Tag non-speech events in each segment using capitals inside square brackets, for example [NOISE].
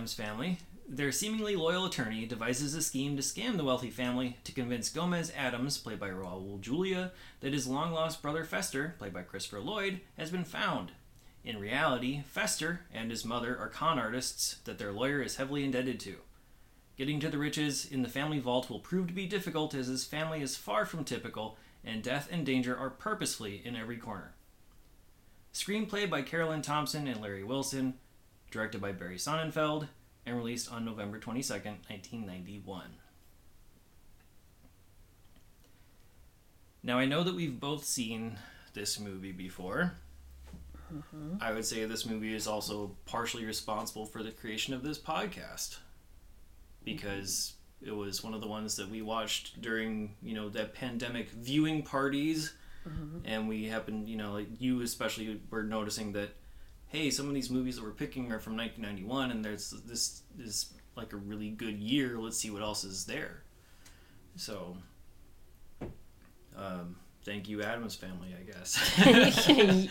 Addams family, their seemingly loyal attorney devises a scheme to scam the wealthy family to convince Gomez Addams, played by Raul Julia, that his long lost brother Fester, played by Christopher Lloyd, has been found. In reality, Fester and his mother are con artists that their lawyer is heavily indebted to. Getting to the riches in the family vault will prove to be difficult as his family is far from typical, and death and danger are purposefully in every corner. Screenplay by Caroline Thompson and Larry Wilson, directed by Barry Sonnenfeld, and released on November 22nd, 1991. Now, I know that we've both seen this movie before. Mm-hmm. I would say this movie is also partially responsible for the creation of this podcast because mm-hmm. it was one of the ones that we watched during, you know, that pandemic viewing parties mm-hmm. and we happened, you know, like you especially were noticing that, hey, some of these movies that we're picking are from 1991, and there's this is like a really good year. Let's see what else is there. So, um, thank you, Addams Family, I guess. [LAUGHS]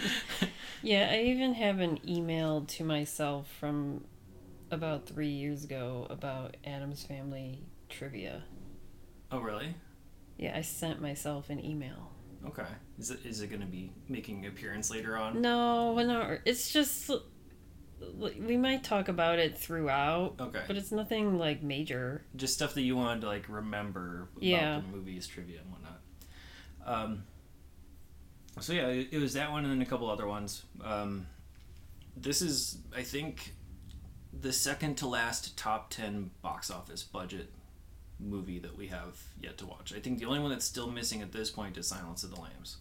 yeah, I even have an email to myself from about three years ago about Addams Family trivia. oh, really? Yeah, I sent myself an email. Okay. Is it is it going to be making an appearance later on? No, well, no, it's just we might talk about it throughout, Okay. but it's nothing like major. just stuff that you wanted to like remember about Yeah. the movies trivia and whatnot um, so yeah it, it was that one and then a couple other ones um, this is i think the second to last top 10 box office budget movie that we have yet to watch i think the only one that's still missing at this point is silence of the lambs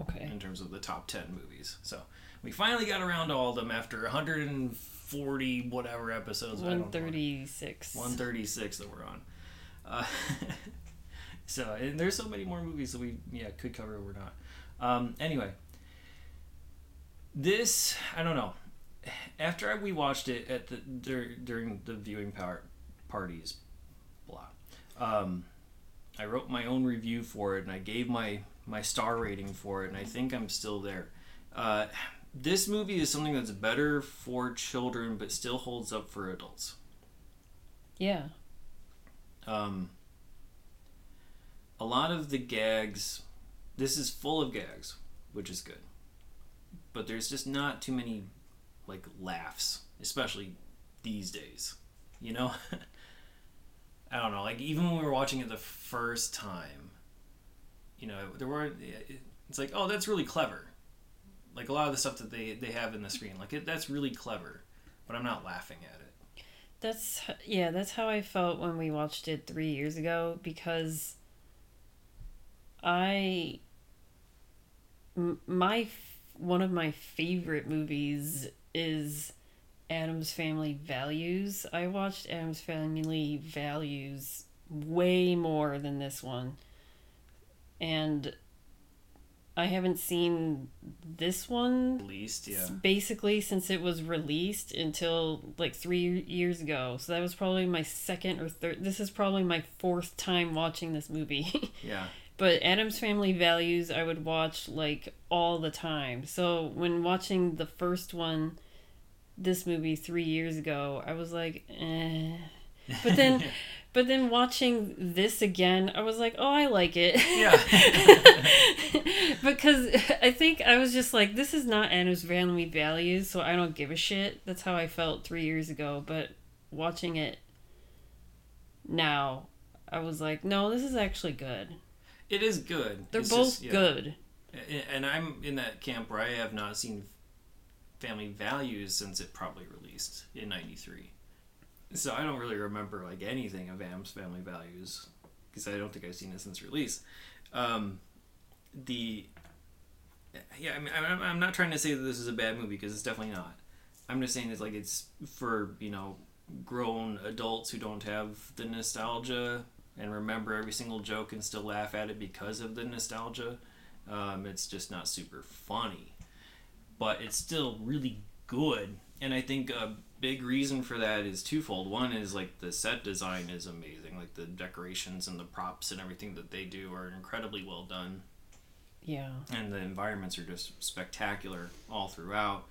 Okay. in terms of the top 10 movies so we finally got around to all of them after 140 whatever episodes I don't know. One thirty six. 136 that we're on. Uh, [LAUGHS] so and there's so many more movies that we yeah could cover we're not. Um, anyway, this I don't know. [SIGHS] After we watched it at the dur- during the viewing power parties. Um, I wrote my own review for it and I gave my my star rating for it and I think I'm still there. Uh, this movie is something that's better for children but still holds up for adults. Yeah. Um, a lot of the gags, this is full of gags, which is good. But there's just not too many, like, laughs, especially these days. You know? [LAUGHS] I don't know. Like, even when we were watching it the first time, you know, there weren't. It's like, oh, that's really clever. Like, a lot of the stuff that they, they have in the screen, like, it, that's really clever. But I'm not laughing at it. That's yeah, that's how I felt when we watched it 3 years ago because I my one of my favorite movies is Addams Family Values. I watched Addams Family Values way more than this one. And I haven't seen this one least, yeah. basically since it was released until like three years ago. So that was probably my second or third. This is probably my fourth time watching this movie. [LAUGHS] Yeah. but Addams Family Values, I would watch like all the time. So when watching the first one, this movie three years ago, I was like, eh. But then, [LAUGHS] but then watching this again, I was like, oh, I like it. Yeah. [LAUGHS] because I think I was just like, this is not Addams Family Values, so I don't give a shit. That's how I felt three years ago. But watching it now, I was like, no, this is actually good. It is good. They're It's both just- yeah. good. And I'm in that camp where I have not seen Family Values since it probably released in '93. So I don't really remember like anything of Addams Family Values because I don't think I've seen it since release. Um, the yeah, I mean, I'm, I'm not trying to say that this is a bad movie because it's definitely not. I'm just saying it's like it's for you know grown adults who don't have the nostalgia and remember every single joke and still laugh at it because of the nostalgia. Um, it's just not super funny, but it's still really good. And I think a big reason for that is twofold. One is like the set design is amazing, like the decorations and the props and everything that they do are incredibly well done Yeah. and the environments are just spectacular all throughout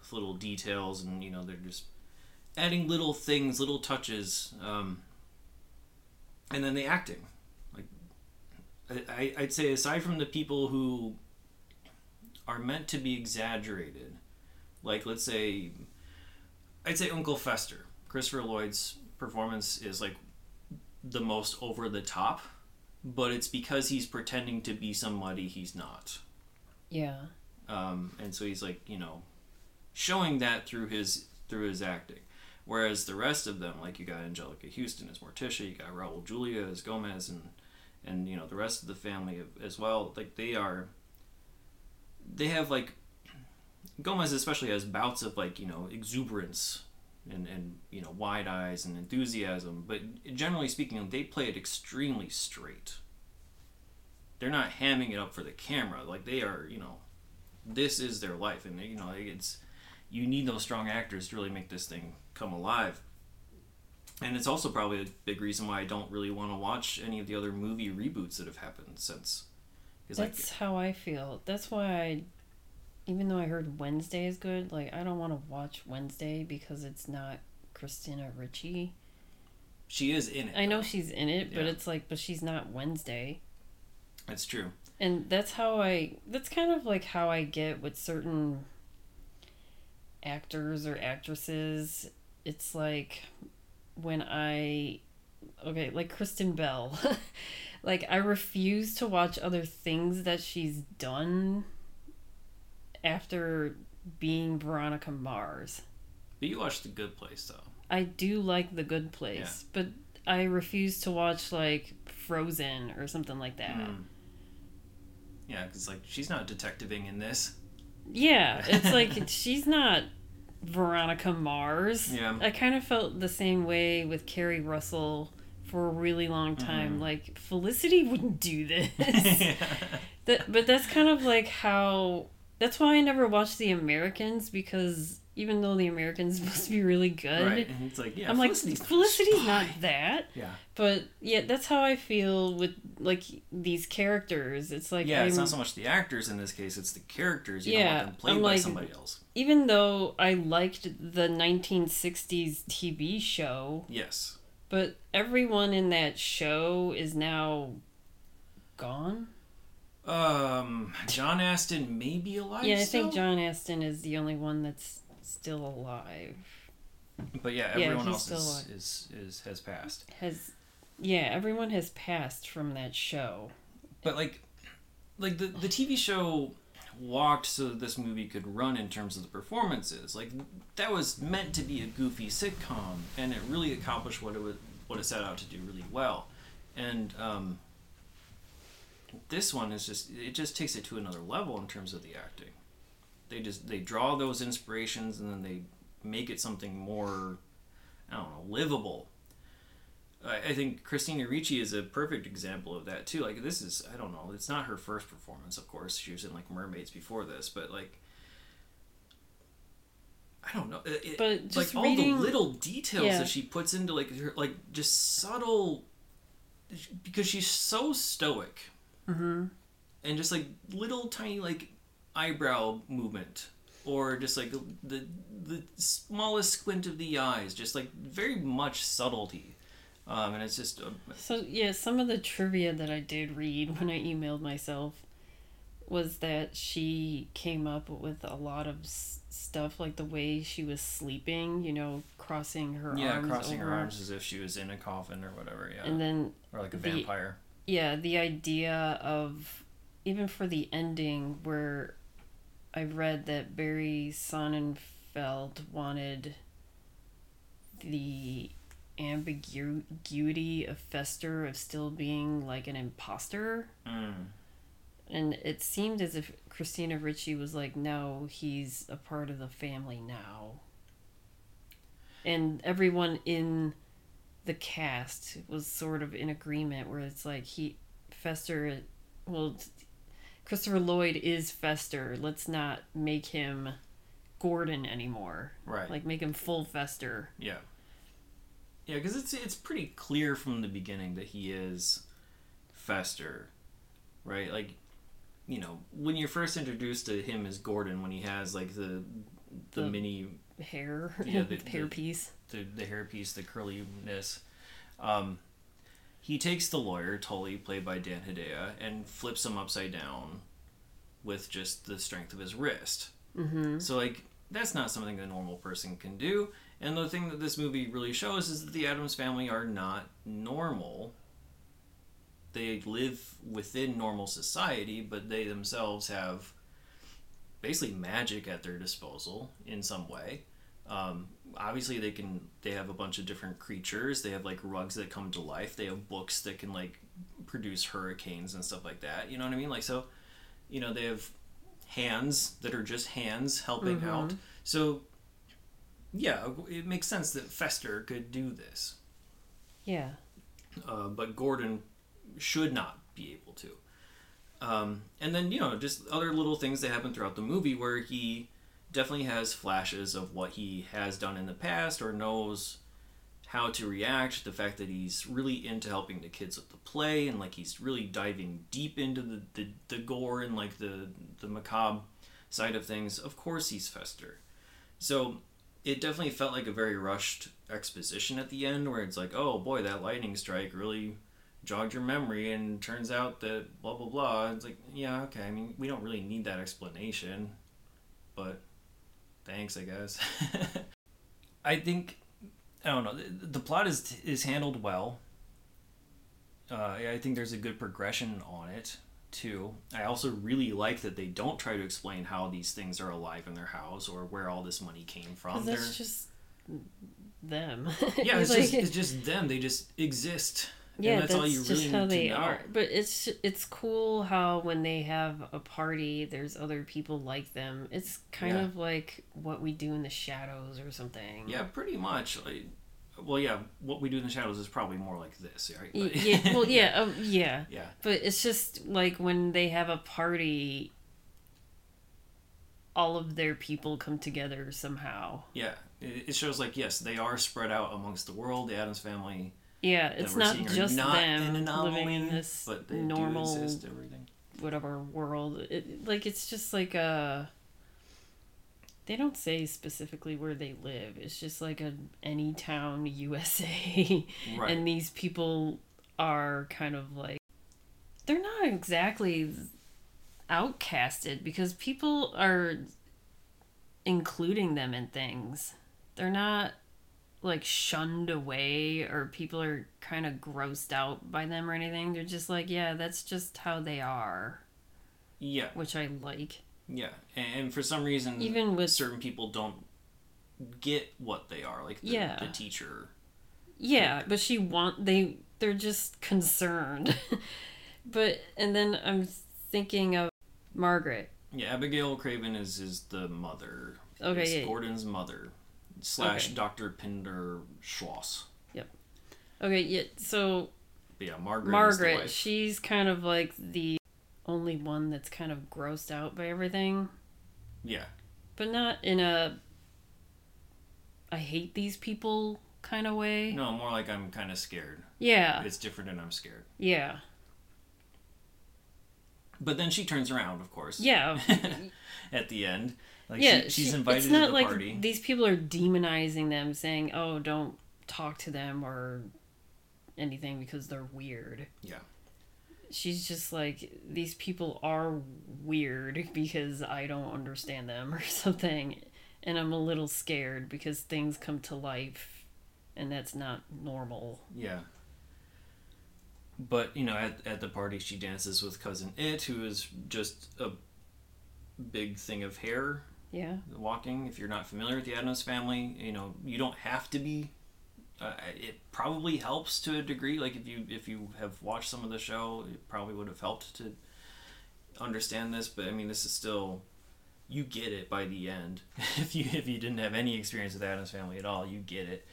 with little details and you know they're just adding little things little touches um, and then the acting like I, i'd say aside from the people who are meant to be exaggerated. Like let's say i'd say uncle fester. Christopher lloyd's performance is like the most over the top but it's because he's pretending to be somebody he's not. Yeah. um, and so he's like you know showing that through his through his acting. Whereas the rest of them like you got anjelica huston as morticia you got raul julia as gomez and and you know the rest of the family as well like they are they have like gomez especially has bouts of like you know exuberance and, and you know wide eyes and enthusiasm but generally speaking they play it extremely straight. They're not hamming it up for the camera like they are you know this is their life and you know it's you need those strong actors to really make this thing come alive. And it's also probably a big reason why i don't really want to watch any of the other movie reboots that have happened since 'Cause, like, That's how I feel. That's why I, even though I heard Wednesday is good, like I don't want to watch Wednesday because it's not Christina Ricci. she is in it I know though. she's in it, but Yeah. it's like, but she's not Wednesday. that's true And that's how I. That's kind of like how I get with certain actors or actresses. It's like when I. Okay, like Kristen Bell. [LAUGHS] like, I refuse to watch other things that she's done after being Veronica Mars. but you watched the good place though I do like The Good Place, but I refuse to watch, like, Frozen or something like that. Hmm. yeah because like she's not detectiving in this Yeah, it's [LAUGHS] like she's not Veronica Mars. Yeah. I kind of felt the same way with Keri Russell for a really long Mm-hmm. time. Like Felicity wouldn't do [LAUGHS] this. that, but that's kind of like how. That's why I never watched The Americans because even though The Americans [LAUGHS] supposed to be really good, right and it's like yeah I'm like Felicity's not not that. yeah But yeah, that's how I feel with like these characters. It's like yeah it's I'm- not so much the actors in this case it's the characters you Yeah, don't want them played I'm by like- somebody else even though I liked the 1960s TV show, yes but everyone in that show is now gone. Um, John Astin may be alive. yeah, I still, think John Astin is the only one that's still alive. But yeah, Yeah, everyone he's else is, is is has passed. Has yeah, everyone has passed from that show. But like, like the the TV show walked so that this movie could run in terms of the performances. Like that was meant to be a goofy sitcom, and it really accomplished what it was what it set out to do really well. And um, this one is just it just takes it to another level in terms of the acting. They just they draw those inspirations and then they make it something more I don't know livable. I, I think Christina Ricci is a perfect example of that too. Like this is I don't know it's not her first performance of course she was in like Mermaids before this but like I don't know it, But just like reading- all the little details Yeah. that she puts into like her like just subtle because she's so stoic Mm-hmm. and just like little tiny like eyebrow movement or just like the the smallest squint of the eyes just like very much subtlety um, and it's just So yeah, some of the trivia that I did read [LAUGHS] when I emailed myself was that she came up with a lot of s- stuff like the way she was sleeping, you know, crossing her yeah arms crossing her arms as if she was in a coffin or whatever yeah. And then or like a the- vampire. Yeah, the idea of even for the ending where I read that Barry Sonnenfeld wanted the ambiguity of Fester of still being like an imposter. Mm. And it seemed as if Christina Ricci was like, no, he's a part of the family now. And everyone in the cast was sort of in agreement where it's like he Fester well Christopher Lloyd is Fester. Let's not make him Gordon anymore. Right. Like make him full Fester. Yeah. Yeah, because it's it's pretty clear from the beginning that he is Fester, right? Like, you know, when you're first introduced to him as Gordon, when he has like the the, The- mini Hair. Yeah, the- [LAUGHS] hair the- piece. the the hairpiece, the curliness. Um, he takes the lawyer Tully, played by Dan Hedaya, and flips him upside down with just the strength of his wrist. Mm-hmm. So like that's not something a normal person can do. And the thing that this movie really shows is that the Addams family are not normal. They live within normal society, but they themselves have basically magic at their disposal in some way. Um, obviously, they can. They have a bunch of different creatures. They have like rugs that come to life. They have books that can like produce hurricanes and stuff like that. You know what I mean? Like so, you know, they have hands that are just hands helping Mhm. out. So, yeah, it makes sense that Fester could do this, Yeah. uh, but Gordon should not be able to. Um, and then you know, just other little things that happen throughout the movie where he definitely has flashes of what he has done in the past or knows how to react. The fact that he's really into helping the kids with the play and like he's really diving deep into the, the, the gore and like the the macabre side of things. Of course, he's Fester. So it definitely felt like a very rushed exposition at the end where it's like, oh boy, that lightning strike really jogged your memory and turns out that blah blah blah. It's like, yeah, okay. I mean, we don't really need that explanation, but thanks, I guess. [LAUGHS] I think I don't know. The, plot is is handled well. Uh, I think there's a good progression on it too. I also really like that they don't try to explain how these things are alive in their house or where all this money came from. That's just them. [LAUGHS] yeah, [LAUGHS] it's Like- just it's just them. They just exist. yeah, and that's, that's, all you really just how need they to know. are. But it's it's cool how when they have a party, there's other people like them. It's kind Yeah. of like what we do in the shadows or something. Yeah, pretty much. Like, well, yeah, what we do in the shadows is probably more like this, right? But- yeah. [LAUGHS] Well, yeah. Um, yeah. yeah, But it's just like when they have a party, all of their people come together somehow. yeah. It, shows like yes, they are spread out amongst the world. The Addams family Yeah, it's not just not them an anomaly, living in this but they normal do exist. Everything. whatever world. It, like it's just like a. They don't say specifically where they live. It's just like a any town [LAUGHS] USA, Right. and these people are kind of like they're not exactly outcasted because people are including them in things. They're not like shunned away or people are kind of grossed out by them or anything. They're just like, yeah, that's just how they are, yeah, which I like. Yeah, and, and for some reason, Even with certain people don't get what they are, like the, Yeah. the teacher. Yeah, but she want they they're just concerned. [LAUGHS] but and then I'm thinking of Margaret. Yeah, Abigail Craven is is the mother. Okay, is yeah. Gordon's mother slash Okay. Dr. Pinder Schloss. Yep. Okay, yeah, so But yeah, Margaret. Margaret, she's kind of like the only one that's kind of grossed out by everything, Yeah, but not in a I hate these people kind of way. no, more like I'm kind of scared. Yeah. It's different, and I'm scared. Yeah. But then she turns around, of course. Yeah. [LAUGHS] At the end, like yeah, she, she's she- invited it's to the like party. these people are demonizing them saying, "Oh, don't talk to them or anything because they're weird." Yeah. She's just like these people are weird [LAUGHS] because I don't understand them [LAUGHS] or something and I'm a little scared because things come to life and that's not normal. Yeah. but you know, at, at the party, she dances with cousin It, who is just a big thing of hair Yeah. walking. If you're not familiar with the Addams family, you know you don't have to be. Uh, it probably helps to a degree. Like if you if you have watched some of the show, it probably would have helped to understand this. But I mean, this is still you get it by the end. [LAUGHS] if you if you didn't have any experience with Addams family at all, you get it.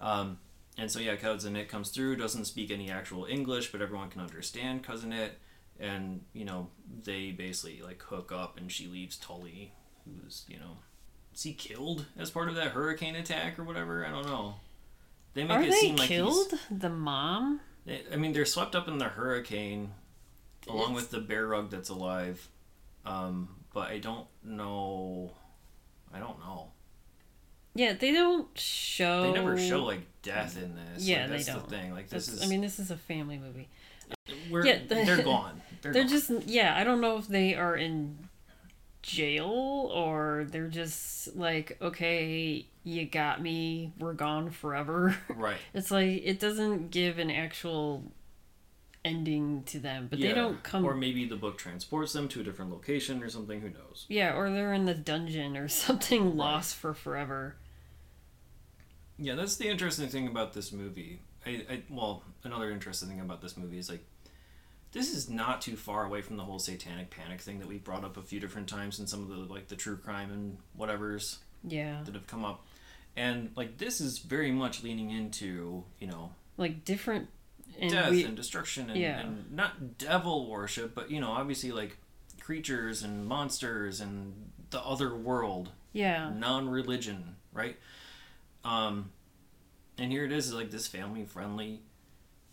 Um, and so yeah, cousin It comes through, doesn't speak any actual English, but everyone can understand cousin It. And you know they basically like hook up, and she leaves Tully, who's you know, is he killed as part of that hurricane attack or whatever? I don't know. They make Are it they seem like killed? The mom? they- I mean, they're swept up in the hurricane, along It's- with the bear rug that's alive. Um, but I don't know. I don't know. Yeah, they don't show. They never show like death in this. Yeah, like, they don't. the thing. Like this That's- is. I mean, this is a family movie. we're, yeah, the- [LAUGHS] they're gone. They're, They're gone. just yeah. I don't know if they are in jail or they're just like okay, you got me. We're gone forever. [LAUGHS] right. It's like it doesn't give an actual ending to them, but Yeah. they don't come. Or maybe the book transports them to a different location or something. Who knows? yeah, or they're in the dungeon or [LAUGHS] something lost for forever. Yeah, that's the interesting thing about this movie. I, I well, another interesting thing about this movie is like this is not too far away from the whole satanic panic thing that we brought up a few different times in some of the like the true crime and whatever's Yeah, that have come up. And like this is very much leaning into, you know, like different. And death we, and destruction and, yeah. and not devil worship, but you know, obviously like creatures and monsters and the other world yeah, non-religion, right? Um, and here it is, like this family-friendly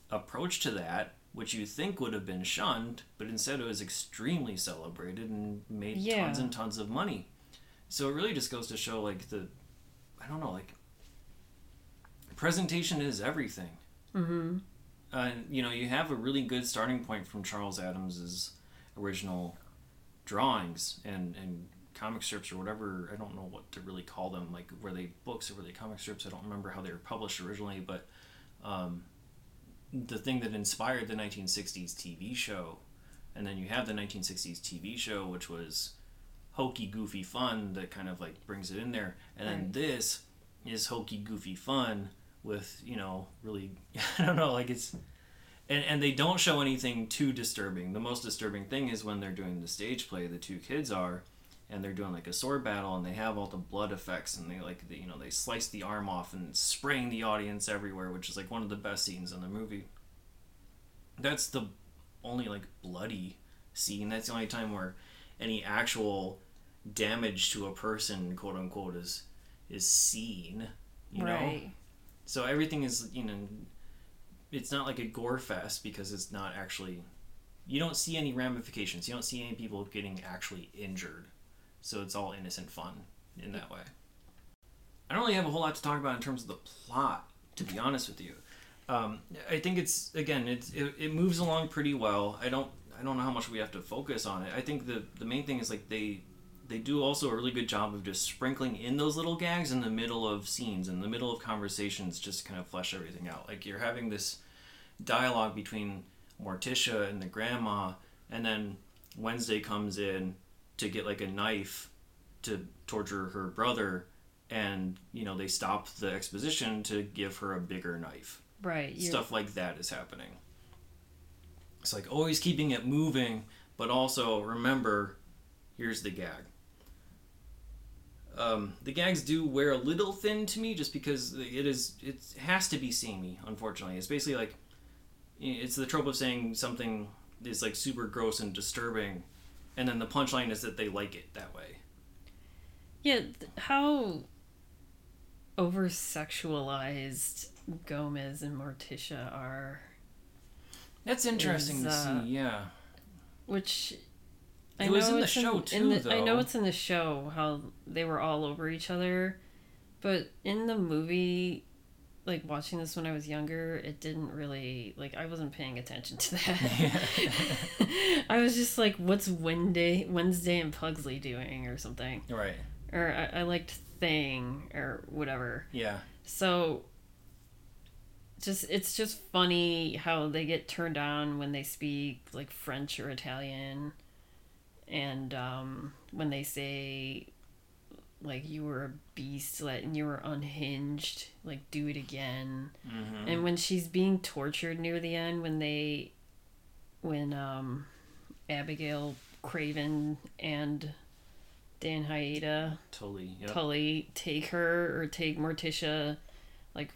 approach to that, which you think would have been shunned, but instead it was extremely celebrated and made Yeah. tons and tons of money. So it really just goes to show, like the, I don't know, like presentation is everything. mm-hmm. Uh, you know, you have a really good starting point from Charles Addams's original drawings and and comic strips or whatever. I don't know what to really call them. Like, were they books or were they comic strips? I don't remember how they were published originally, but um, the thing that inspired the 1960s TV show, and then you have the 1960s TV show, which was hokey, goofy fun that kind of like brings it in there, and then Right. this is hokey, goofy fun with you know really [LAUGHS] I don't know like it's and and they don't show anything too disturbing. The most disturbing thing is when they're doing the stage play. The two kids are, and they're doing like a sword battle, and they have all the blood effects, and they like the, you know they slice the arm off and spraying the audience everywhere, which is like one of the best scenes in the movie. That's the only like bloody scene. That's the only time where any actual damage to a person, quote unquote, is is seen. You know. So everything is, you know, it's not like a gore fest because it's not actually. You don't see any ramifications. You don't see any people getting actually injured. So it's all innocent fun in that way. I don't really have a whole lot to talk about in terms of the plot, to be honest with you. Um, I think it's again, it's it, it moves along pretty well. I don't I don't know how much we have to focus on it. I think the the main thing is like they they do also a really good job of just sprinkling in those little gags in the middle of scenes, in the middle of conversations, just to kind of flesh everything out. Like you're having this dialogue between Morticia and the grandma, and then Wednesday comes in to get like a knife to torture her brother, and you know they stop the exposition to give her a bigger knife. Right. You're, Stuff like that is happening. It's like always keeping it moving, but also remember, here's the gag. Um, the gags do wear a little thin to me, just because it is it has to be samey. Unfortunately, it's basically like it's the trope of saying something is like super gross and disturbing, and then the punchline is that they like it that way. Yeah, how over sexualized Gomez and Morticia are, That's interesting Is, to uh, see. Yeah. which It was in the show, in too, the- I know it's in the show how they were all over each other, but in the movie, like watching this when I was younger, it didn't really like I wasn't paying attention to that. [LAUGHS] I was just like, "What's Wednesday, Wednesday and Pugsley doing?" or something, Right. or I, I liked Thing or whatever. Yeah. So just it's just funny how they get turned on when they speak like French or Italian, and um, when they say like you were a beast and you were unhinged like do it again Mm-hmm. and when she's being tortured near the end when they when um abigail craven and dan Hedaya totally. Yep. Tully take her or take morticia like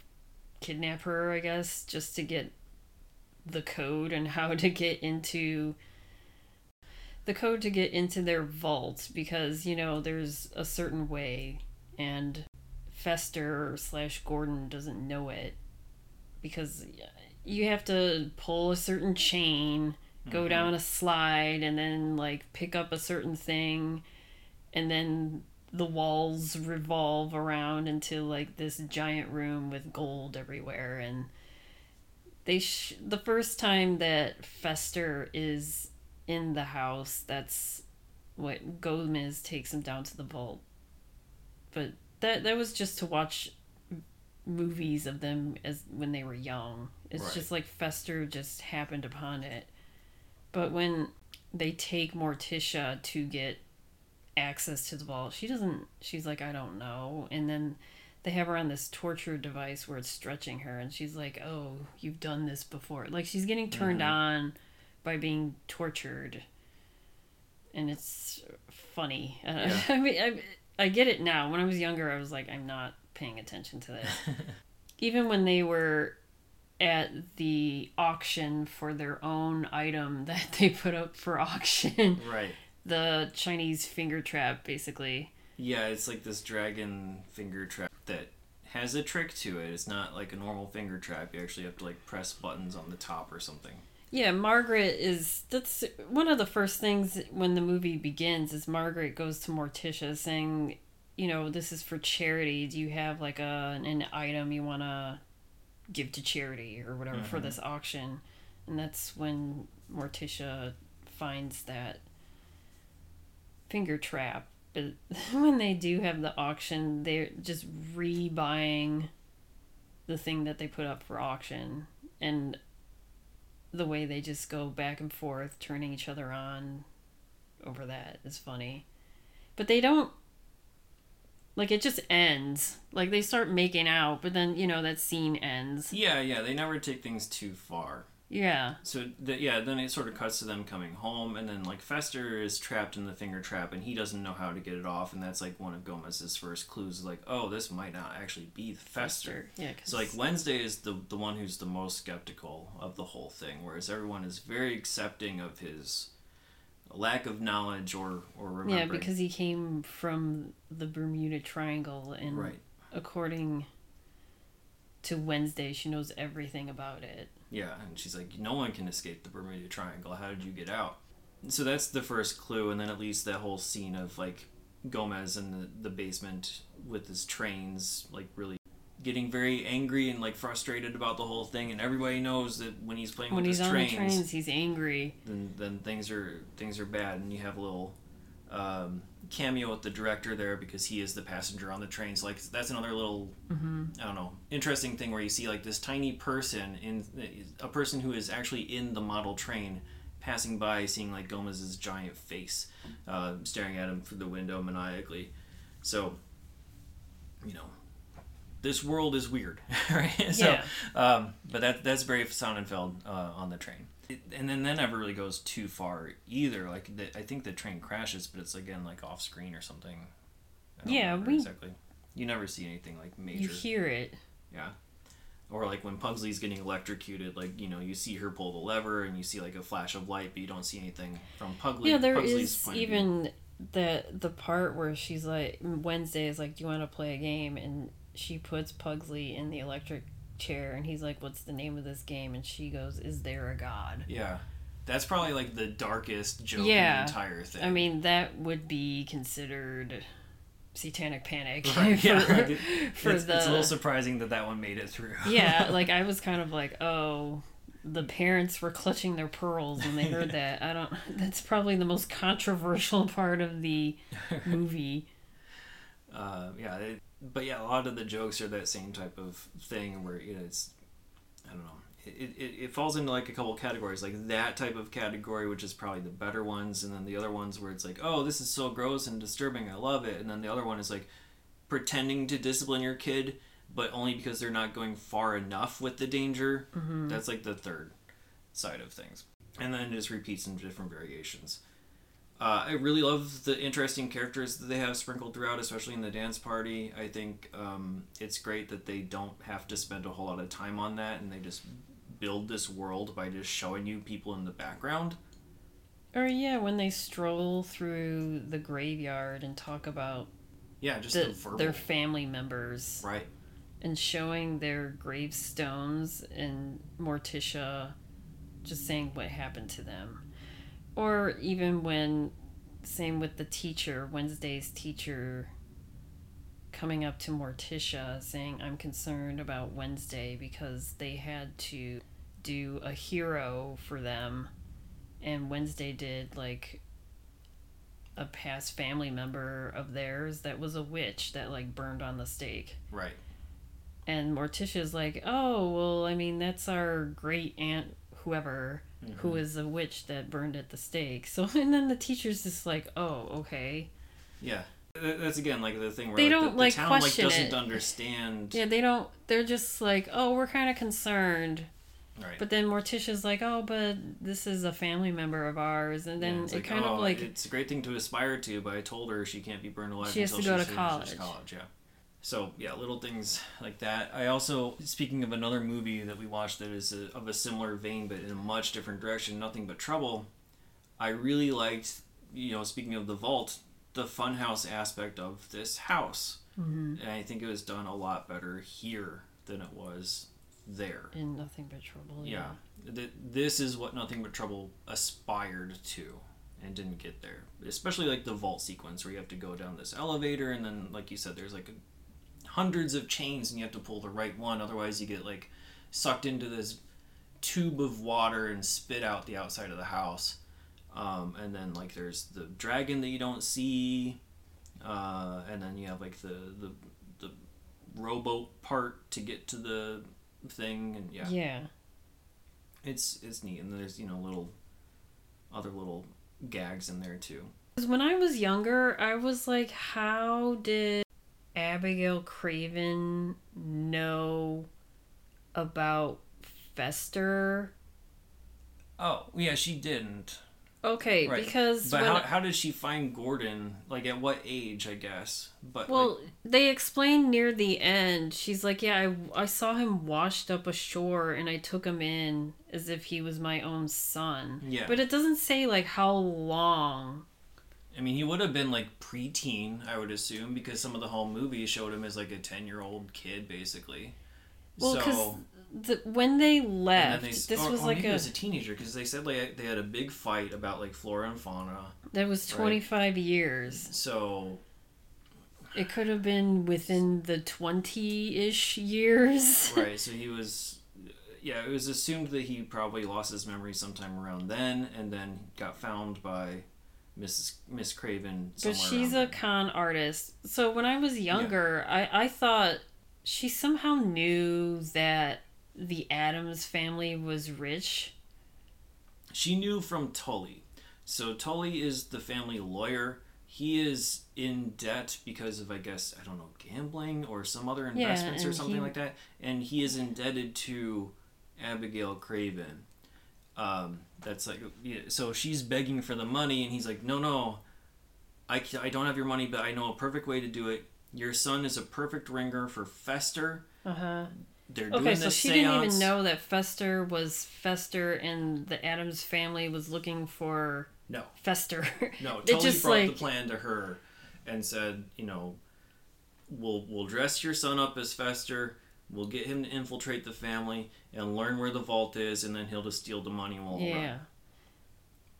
kidnap her i guess just to get the code and how to get into the code to get into their vault because you know there's a certain way and fester slash gordon doesn't know it because you have to pull a certain chain go Mhm. down a slide and then like pick up a certain thing and then the walls revolve around into like this giant room with gold everywhere and they sh- the first time that Fester is in the house that's what Gomez takes him down to the vault but that that was just to watch movies of them as when they were young it's Right. just like Fester just happened upon it but when they take Morticia to get access to the vault, she doesn't. She's like, I don't know. And then they have her on this torture device where it's stretching her, and she's like, Oh, you've done this before. Like she's getting turned Mhm. on by being tortured, and it's funny. [LAUGHS] Uh, Yeah. I mean, I I get it now. When I was younger, I was like, I'm not paying attention to this. [LAUGHS] Even when they were at the auction for their own item [LAUGHS] that they put up for auction right. the Chinese finger trap, basically. Yeah, it's like this dragon finger trap that has a trick to it. It's not like a normal finger trap. You actually have to like press buttons on the top or something. Yeah, Margaret is. That's one of the first things when the movie begins. Is Margaret goes to Morticia saying, "You know, this is for charity. Do you have like a an item you want to give to charity or whatever for Mhm. this auction?" And that's when Morticia finds that finger trap. But [LAUGHS] when they do have the auction, they're just rebuying the thing that they put up for auction and the way they just go back and forth turning each other on over that is funny. But they don't like it just ends. Like they start making out but then you know that scene ends. Yeah, yeah, they never take things too far. Yeah So the, yeah, then it sort of cuts to them coming home, and then like Fester is trapped in the finger trap, and he doesn't know how to get it off, and that's like one of Gomez's first clues. Like, oh, this might not actually be Fester. yeah 'cause- So like Wednesday is the the one who's the most skeptical of the whole thing, whereas everyone is very accepting of his lack of knowledge or or remembering. yeah because he came from the bermuda triangle and right, according to wednesday she knows everything about it yeah, and she's like, no one can escape the Bermuda Triangle. How did you get out? So that's the first clue, and then at least that whole scene of like Gomez in the the basement with his trains, like really getting very angry and like frustrated about the whole thing, and everybody knows that when he's playing when with he's his on trains, the trains he's angry then then things are things are bad, and you have a little um, cameo with the director there because he is the passenger on the train. So like that's another little mm-hmm. I don't know interesting thing where you see like this tiny person in a person who is actually in the model train passing by, seeing like Gomez's giant face uh, staring at him through the window maniacally. So you know. This world is weird, [LAUGHS] right? so, um, but that that's Barry Sonnenfeld uh, on the train and then that never really goes too far either. Like the, I think the train crashes, but it's again like off screen or something. Yeah, we- exactly. You never see anything like major, you hear it yeah. Or like when Pugsley's getting electrocuted, like you know you see her pull the lever and you see like a flash of light, but you don't see anything from Pugsley. yeah there Pugsley's is point of view. even the the part where she's like wednesday is like do you want to play a game and she puts pugsley in the electric chair and he's like what's the name of this game and she goes is there a god yeah. That's probably like the darkest joke Yeah. in the entire thing. i mean that would be considered satanic panic Right, [LAUGHS] for, yeah, it- for it's, the it's a little surprising that that one made it through. [LAUGHS] yeah [LAUGHS] like i was kind of like oh the parents were clutching their pearls when they heard that i don't that's probably the most controversial part of the movie uh, yeah, it, but yeah, a lot of the jokes are that same type of thing where you know it's I don't know. It, it, it falls into like a couple categories, like that type of category, which is probably the better ones, and then the other ones where it's like, oh, this is so gross and disturbing, I love it, and then the other one is like pretending to discipline your kid, but only because they're not going far enough with the danger. Mm-hmm. That's like the third side of things, and then it just repeats in different variations. Uh, I really love the interesting characters that they have sprinkled throughout, especially in the dance party. I think um, it's great that they don't have to spend a whole lot of time on that, and they just build this world by just showing you people in the background. Or yeah, when they stroll through the graveyard and talk about Yeah, just the, the, their family members right. and showing their gravestones and Morticia just saying what happened to them. Or even when same with the teacher, Wednesday's teacher coming up to Morticia saying, I'm concerned about Wednesday because they had to do a hero for them and Wednesday did like a past family member of theirs that was a witch that like burned on the stake. Right. And Morticia's like, oh, well, I mean, that's our great aunt, whoever, who Mhm. is a witch that burned at the stake. So, [LAUGHS] and then the teacher's just like, oh, okay. Yeah. That's again like the thing where They like, don't, the, the like, town like doesn't it. understand. Yeah, they don't, they're just like, oh, we're kind of concerned. Right. But then Morticia's like, oh, but this is a family member of ours. And then it's it like, kind oh, of like, it's a great thing to aspire to, but I told her she can't be burned alive She has until to go to college. college. Yeah. So yeah, little things like that. I also speaking of another movie that we watched that is a, of a similar vein, but in a much different direction. Nothing but trouble. I really liked, you know, speaking of the vault, the funhouse aspect of this house, Mhm. and I think it was done a lot better here than it was there. in nothing but trouble. Yeah. Th- This is what Nothing But Trouble aspired to and didn't get there. Especially like the vault sequence where you have to go down this elevator and then, like you said, there's like hundreds of chains and you have to pull the right one. Otherwise, you get like sucked into this tube of water and spit out the outside of the house. Um, and then like there's the dragon that you don't see. Uh, and then you have like the, the, the rowboat part to get to the thing. And yeah Yeah. it's it's neat and there's you know little other little gags in there too because when I was younger, I was like, how did Abigail Craven know about Fester? oh yeah she didn't Okay, Right. because but how, how did she find gordon like at what age i guess but well, like, they explain near the end. She's like, "Yeah, I, I saw him washed up ashore, and I took him in as if he was my own son." Yeah. But it doesn't say like how long. I mean he would have been like preteen i would assume because some of the home movies showed him as like a 10 year old kid basically Well, because so the, when they left, they, this or, was or like a was a teenager because they said like they had a big fight about like flora and fauna that was right. twenty five years. so It could have been within the 20 ish years. [LAUGHS] right so he was yeah it was assumed that he probably lost his memory sometime around then and then got found by mrs miss craven but she's a con artist. So when I was younger, I, I thought she somehow knew that the Addams family was rich. she knew from tully. So tully is the family lawyer. He is in debt because of i guess i don't know gambling or some other Yeah, investments or something he- like that. And he is indebted to abigail craven um, that's like so she's begging for the money and he's like no no I I don't have your money but i know a perfect way to do it your son is a perfect ringer for fester Uh huh. they're doing Okay, so this she seance. didn't even know that Fester was Fester and the Addams family was looking for no Fester. [LAUGHS] No, It just, brought the plan to her and said, you know, we'll we'll dress your son up as Fester. We'll get him to infiltrate the family and learn where the vault is, and then he'll just steal the money we'll yeah. run.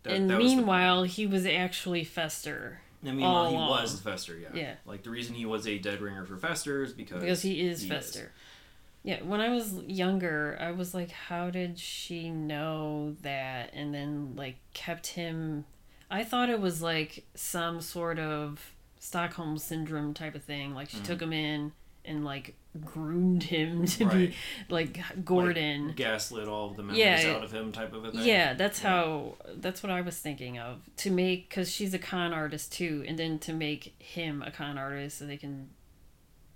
That- and that was the meanwhile, he was actually Fester. and meanwhile, he along. was Fester. Yeah. Yeah. Like the reason he was a dead ringer for Fester is because because he is Fester. Yeah, when I was younger, I was like, how did she know that? And then, like, kept him. I thought it was like some sort of Stockholm syndrome type of thing. Like, she Mhm. took him in and like groomed him [LAUGHS] to Right. be like Gordon. Like, gaslit all of the memories Yeah. out of him, type of a thing. Yeah, that's how. That's what I was thinking of to make because she's a con artist too, and then to make him a con artist so they can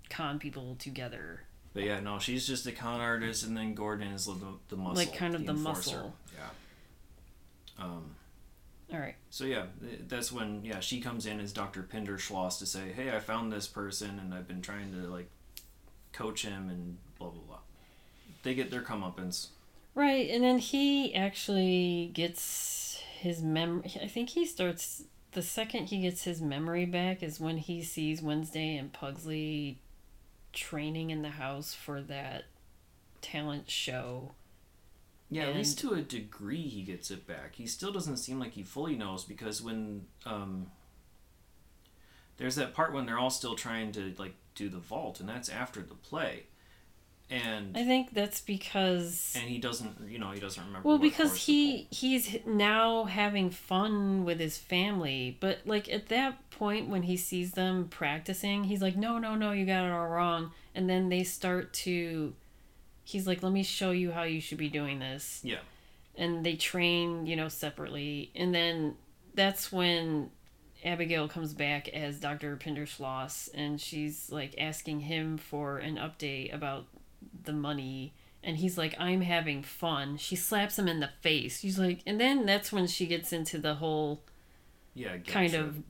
con people together. But yeah, no, she's just a con artist, and then Gordon is the, the muscle, Like, kind of the enforcer. muscle. Yeah. Um. All right. So yeah, that's when yeah she comes in as Dr. Pinderschloss to say, hey, I found this person, and I've been trying to like coach him and blah blah blah. They get their comeuppance. Right, and then he actually gets his memory. I think he starts the second he gets his memory back is when he sees Wednesday and Pugsley training in the house for that talent show. Yeah, at least to a degree he gets it back. He still doesn't seem like he fully knows because when um there's that part when they're all still trying to like do the vault and that's after the play. And I think that's because and he doesn't you know, he doesn't remember well because he he's now having fun with his family, but like at that point when he sees them practicing, he's like no no no you got it all wrong, and then they start to he's like let me show you how you should be doing this. Yeah. and they train, you know, separately. And then that's when Abigail comes back as Dr. Pinderschloss and she's like asking him for an update about the money. And he's like, I'm having fun. She slaps him in the face. She's like, and then that's when she gets into the whole Yeah, kind of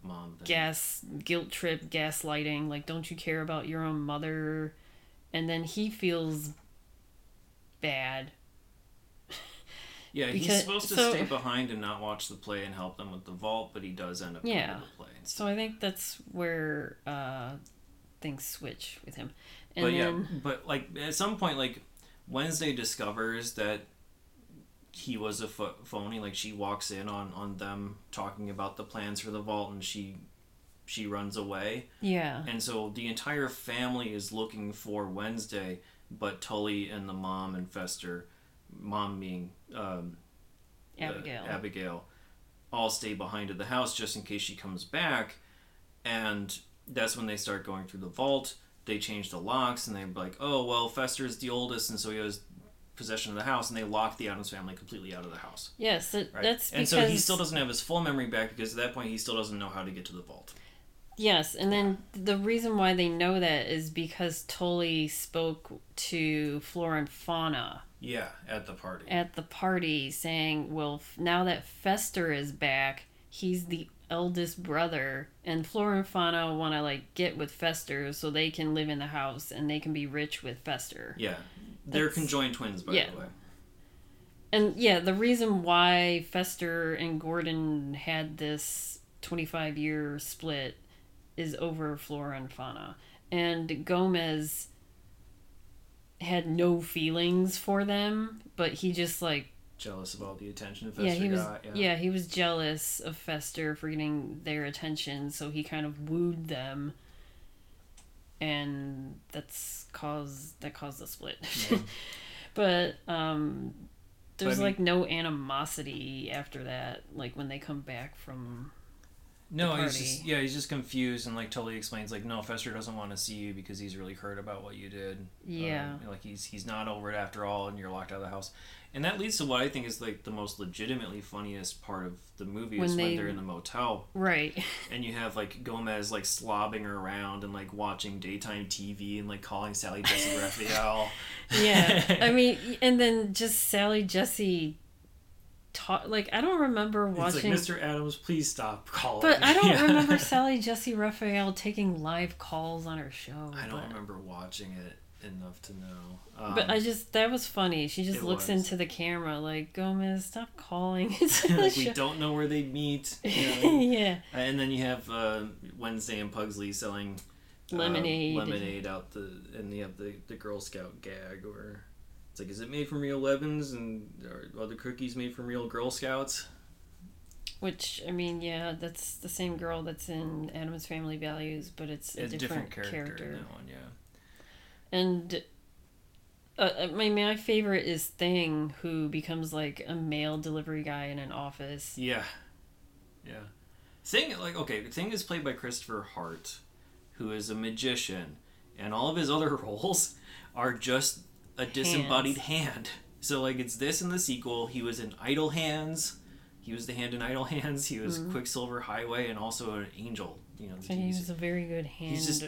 gas, guilt trip, gaslighting. Like, don't you care about your own mother? And then he feels bad Yeah, he's supposed to so- stay behind and not watch the play and help them with the vault, but he does end up Yeah. the play. and So I think that's where uh, things switch with him. And but then, yeah, but like at some point, like Wednesday discovers that he was a pho- phony. Like she walks in on on them talking about the plans for the vault, and she she runs away. yeah, And so the entire family is looking for Wednesday, but Tully and the mom and Fester, mom being um, uh, Abigail. Abigail, all stay behind at the house just in case she comes back. And that's when they start going through the vault. They change the locks and they're like, oh, well, Fester's the oldest, and so he has possession of the house, and they lock the Addams family completely out of the house. yes, Right? that's and because so he still doesn't have his full memory back because at that point he still doesn't know how to get to the vault. Yes, and then the reason why they know that is because Tully spoke to Flora and Fauna Yeah, at the party. at the party, saying, "Well, f- now that Fester is back, he's the eldest brother, and Flora and Fauna want to like get with Fester so they can live in the house and they can be rich with Fester." Yeah, they're That's- conjoined twins, by yeah. the way. And yeah, the reason why Fester and Gordon had this 25 year split is over Flora and Fauna. And Gomez had no feelings for them, but he just like Jealous of all the attention Fester yeah, he was got. yeah. he was jealous of Fester for getting their attention, so he kind of wooed them. And that's caused that caused the split. Yeah. [LAUGHS] but um there's I mean- like no animosity after that like when they come back from No, he's just yeah, he's just confused and like totally explains like no, Fester doesn't want to see you because he's really hurt about what you did. Yeah. Um, like he's he's not over it after all, and you're locked out of the house. And that leads to what I think is like the most legitimately funniest part of the movie When is when they- they're in the motel right [LAUGHS] and you have like Gomez like slobbing around and like watching daytime TV and like calling Sally Jessy [LAUGHS] Raphael. yeah i [LAUGHS] mean and then just sally jessy talk like i don't remember watching. It's like Mr. Addams, please stop calling. but i don't [LAUGHS] Yeah. remember sally jessy raphael taking live calls on her show I don't but, remember watching it enough to know. Um, but i just that was funny she just looks was. into the camera like gomez stop calling [LAUGHS] [LAUGHS] it's like we don't know where they meet. you know? yeah and then you have uh, Wednesday and Pugsley selling uh, Lemonade. lemonade out the, and you have the, the Girl Scout gag where it's like, is it made from real lemons and are other cookies made from real Girl Scouts? Which I mean, yeah, that's the same girl that's in Addams Family Values, but it's a It's different, different character, character. that one, yeah. And uh, uh, my my favorite is Thing, who becomes like a mail delivery guy in an office. Yeah, yeah. Thing like okay, Thing is played by Christopher Hart, who is a magician, and all of his other [LAUGHS] roles are just a disembodied hand. So like it's this in the sequel. He was in Idle Hands. He was the hand in Idle Hands. He was Quicksilver Highway and also an Angel. You know, So TV he was a very good hand. He's just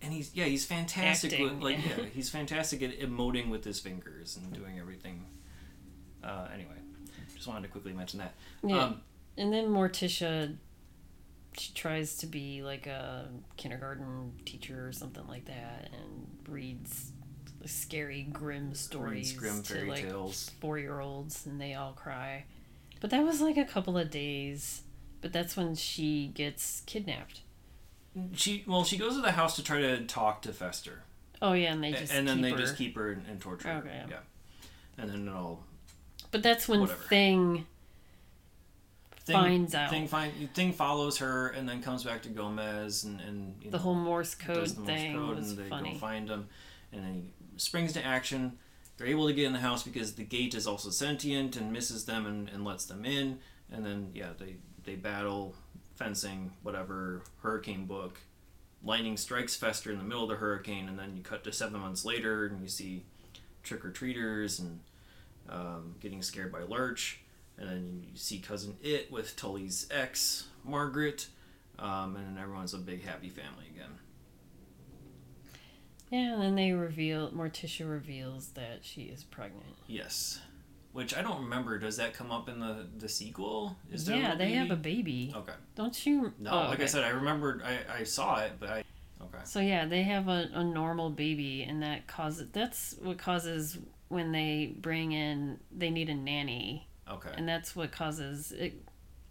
and he's yeah he's fantastic Acting, with like yeah. yeah [LAUGHS] he's fantastic at emoting with his fingers and doing everything uh, anyway just wanted to quickly mention that Yeah. um, and then Morticia, she tries to be like a kindergarten teacher or something like that, and reads scary, grim stories grim to like four year olds, and they all cry. But that was like a couple of days. But that's when she gets kidnapped. she well she goes to the house to try to talk to Fester Oh yeah, and they just and then keep they her. just keep her and, and torture her Okay. yeah and then it all But that's when Whatever. Thing thing, finds out thing find thing follows her and then comes back to Gomez and and the know, whole Morse code the Morse thing code was and they funny. go find him and then he springs to action they're able to get in the house because the gate is also sentient and misses them and, and lets them in. And then yeah they they battle fencing whatever hurricane book. Lightning strikes fester in the middle of the hurricane and then you cut to seven months later and you see trick-or-treaters and um, getting scared by lurch. And then you see cousin it with tully's ex margaret um, and then everyone's a big happy family again Yeah, and then they reveal Morticia reveals that she is pregnant. Yes. Which I don't remember. Does that come up in the the sequel? Is there yeah, they have a baby? Okay. Don't you? No, oh, like I said, I remembered. I, I saw it, but I. Okay. So yeah, they have a, a normal baby, and that causes that's what causes when they bring in they need a nanny, Okay. and that's what causes it,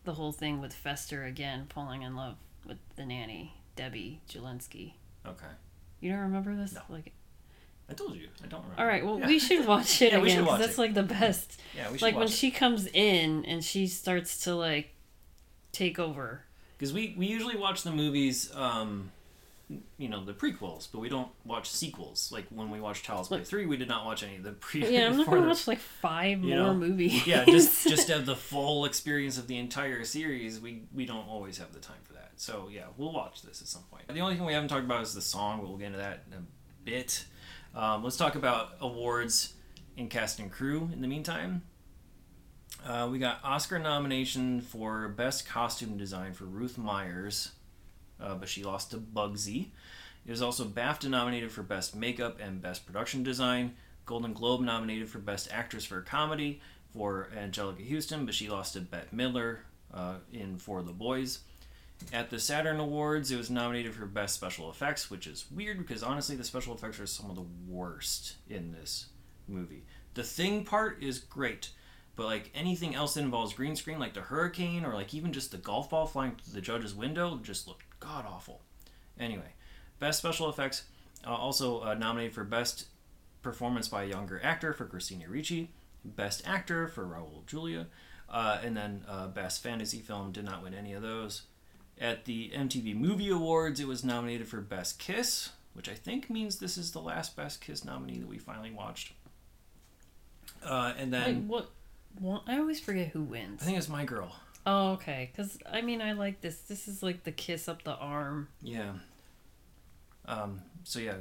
the whole thing with Fester again falling in love with the nanny Debbie Jellinsky. Okay. You don't remember this? No. Like, I told you. I don't remember. all right, well, Yeah. we should watch it [LAUGHS] Yeah, we again watch that's it. like the best. Yeah, we should Like when watch she comes in and she starts to like take over. because we we usually watch the movies. Um, you know the prequels, but we don't watch sequels. Like when we watched Child's Play three, we did not watch any of the pre. Yeah, I'm not gonna watch like five more know, movies. yeah, just [LAUGHS] just to have the full experience of the entire series. We we don't always have the time for that. So yeah, we'll watch this at some point. The only thing we haven't talked about is the song, but we'll get into that in a bit. Um, let's talk about awards and cast and crew. In the meantime, uh, we got Oscar nomination for best costume design for Ruth Myers, uh, but she lost to Bugsy. It was also BAFTA nominated for Best Makeup and Best Production Design. Golden Globe nominated for Best Actress for a Comedy for Anjelica Huston, but she lost to Bette Midler uh, in For the Boys. At the Saturn Awards, it was nominated for Best Special Effects, which is weird because honestly, the special effects are some of the worst in this movie. The thing part is great, but like anything else that involves green screen, like the hurricane or like even just the golf ball flying through the judge's window, just looked god awful. Anyway, Best Special Effects uh, also uh, nominated for Best Performance by a Younger Actor for Christina Ricci, Best Actor for Raul Julia, uh, and then uh, Best Fantasy Film did not win any of those. At the MTV Movie Awards, it was nominated for Best Kiss, which I think means this is the last Best Kiss nominee that we finally watched. Uh, and Wait, then what? what? I always forget who wins. I think it's My Girl. Oh, okay. Because I mean, I like this. This is like the kiss up the arm. Yeah. Um, so yeah,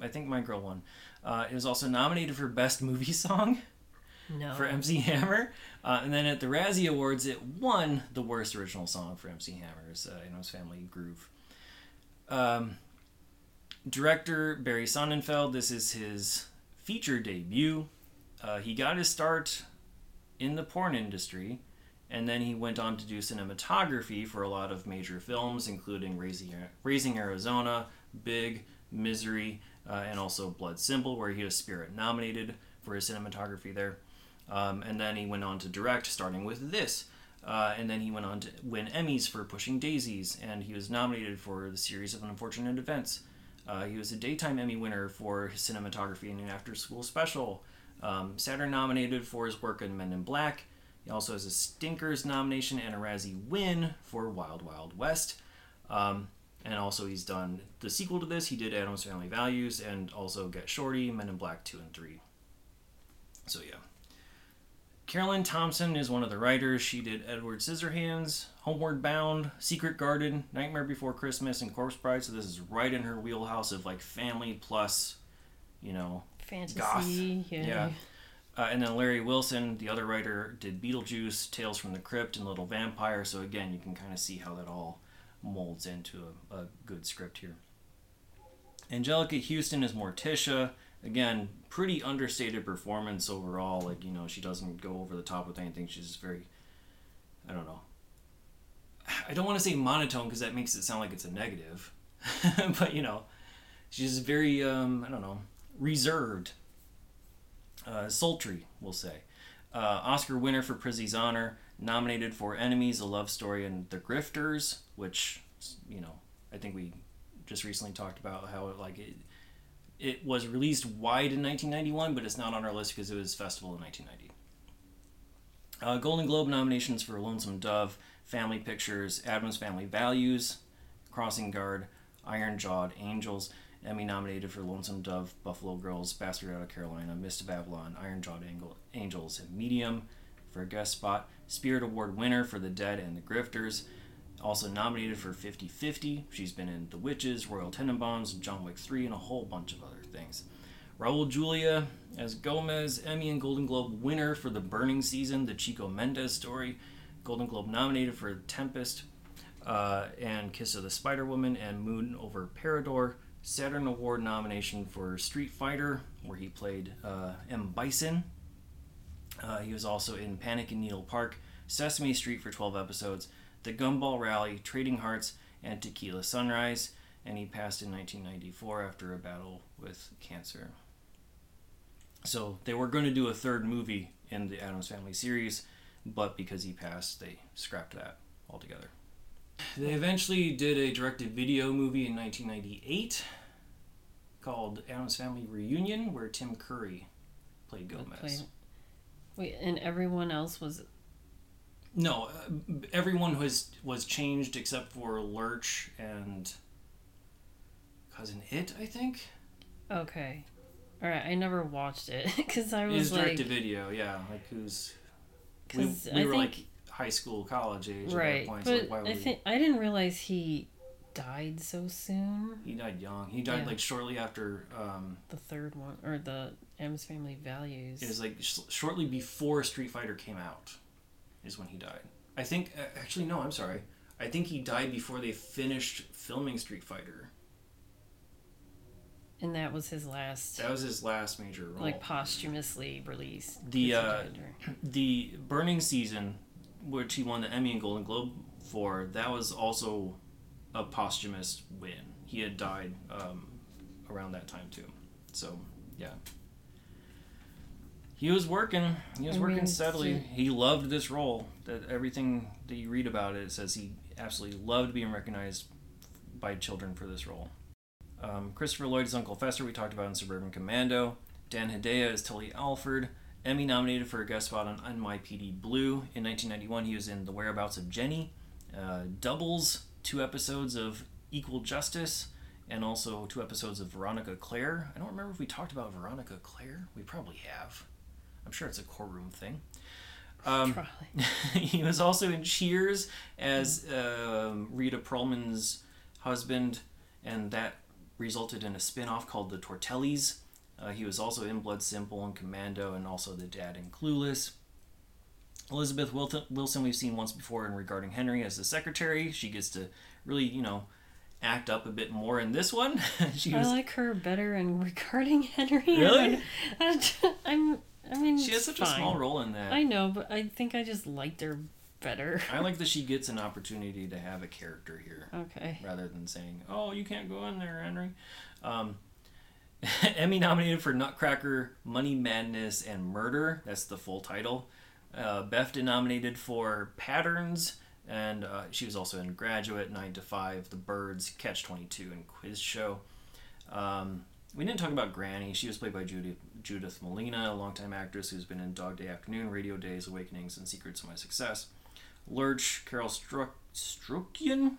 I think My Girl won. Uh, it was also nominated for Best Movie Song No. for MC Hammer, uh, and then at the Razzie Awards, it won the worst original song for MC Hammer's uh, "You Know His Family Groove." Um, director Barry Sonnenfeld. This is his feature debut. Uh, he got his start in the porn industry, and then he went on to do cinematography for a lot of major films, including Raising, Raising Arizona, Big, Misery, uh, and also Blood Simple, where he was Spirit nominated for his cinematography there. Um, and then he went on to direct, starting with this. Uh, and then he went on to win Emmys for Pushing Daisies, and he was nominated for the series of Unfortunate Events. Uh, he was a daytime Emmy winner for his cinematography in an after school special. Um, Saturn nominated for his work in Men in Black. He also has a Stinkers nomination and a Razzie win for Wild Wild West. Um, and also, he's done the sequel to this. He did Addams Family Values and also Get Shorty, Men in Black 2 and 3. So, yeah. Caroline Thompson is one of the writers. She did Edward Scissorhands, Homeward Bound, Secret Garden, Nightmare Before Christmas, and Corpse Bride. So this is right in her wheelhouse of like family plus, you know, Fantasy. Goth. Yeah. Yeah. Uh, and then Larry Wilson, the other writer, did Beetlejuice, Tales from the Crypt, and Little Vampire. So again, you can kind of see how that all molds into a, a good script here. Anjelica Huston is Morticia. Again, pretty understated performance overall. Like, you know, she doesn't go over the top with anything. She's just very, I don't know. I don't want to say monotone because that makes it sound like it's a negative. [LAUGHS] but, you know, she's very, um, I don't know, reserved. Uh, sultry, we'll say. Uh, Oscar winner for Prizzi's Honor, nominated for Enemies, a Love Story, and The Grifters, which, you know, I think we just recently talked about how it, like it, it was released wide in 1991, but it's not on our list because it was festival in 1990. Uh, Golden Globe nominations for Lonesome Dove, Family Pictures, Addams Family Values, Crossing Guard, Iron Jawed Angels. Emmy nominated for Lonesome Dove, Buffalo Girls, Bastard Out of Carolina, Mist of Avalon, Iron Jawed Angels, and Medium for a guest spot. Spirit Award winner for The Dead and the Grifters. Also nominated for 50 50. She's been in The Witches, Royal Tenenbaums, John Wick 3, and a whole bunch of other things. Raul Julia as Gomez, Emmy and Golden Globe winner for The Burning Season, the Chico Mendes story. Golden Globe nominated for Tempest uh, and Kiss of the Spider Woman and Moon over Parador. Saturn Award nomination for Street Fighter, where he played uh, M. Bison. Uh, he was also in Panic in Needle Park, Sesame Street for 12 episodes, The Gumball Rally, Trading Hearts, and Tequila Sunrise, and he passed in 1994 after a battle with cancer. So they were going to do a third movie in the Addams Family series, but because he passed, they scrapped that altogether. They eventually did a directed video movie in 1998 called Addams Family Reunion, where Tim Curry played Gomez. Played- Wait, and everyone else was No, uh, everyone was was changed except for Lurch and cousin It. I think okay. All right, I never watched it [LAUGHS] because I it was like, directed video. Yeah, like who's we, 'cause we I were think like high school, college age at right, that point. so but like, why I think I didn't realize he died so soon. He died young. He died Yeah. like shortly after. Um, The third one or the M's Family Values. it was like sh- shortly before Street Fighter came out, is when he died. I think uh, actually no, I'm sorry. I think he died before they finished filming Street Fighter. and that was his last, That was his last major role. like posthumously released. The, uh, the Burning season, which he won the Emmy and Golden Globe for, that was also a posthumous win. He had died um, around that time too. So yeah, he was working. He was I working mean, steadily. He loved this role. That everything that you read about it says he absolutely loved being recognized by children for this role. Um, Christopher Lloyd is Uncle Fester. We talked about in Suburban Commando. Dan Hedaya is Tully Alford. Emmy nominated for a guest spot on NYPD Blue. In 1991, he was in The Whereabouts of Jenny, uh, Doubles, two episodes of Equal Justice, and also two episodes of Veronica Clare. I don't remember if we talked about Veronica Clare. We probably have. I'm sure it's a courtroom thing. Um, Probably. [LAUGHS] he was also in Cheers as um, Rita Perlman's husband, and that resulted in a spin off called The Tortellis. Uh, he was also in Blood Simple and Commando, and also the dad in Clueless. Elizabeth Wilson, we've seen once before in Regarding Henry as the secretary. She gets to really, you know, act up a bit more in this one. [LAUGHS] she I was like her better in regarding [LAUGHS] Henry. Really? [LAUGHS] I, am I mean, she has such a small role in that. I know, but I think I just liked her better. I like that she gets an opportunity to have a character here. Okay. rather than saying, "Oh, you can't go in there, Henry." Um, [LAUGHS] Emmy nominated for Nutcracker, Money Madness, and Murder. That's the full title. Uh, BAFTA nominated for Patterns, and uh, she was also in Graduate, Nine to Five, The Birds, Catch Twenty Two, and Quiz Show. Um, we didn't talk about Granny. She was played by Judy, Judith Malina, a longtime actress who's been in Dog Day Afternoon, Radio Days, Awakenings, and Secrets of My Success. Lurch, Carol Struck, Strukian,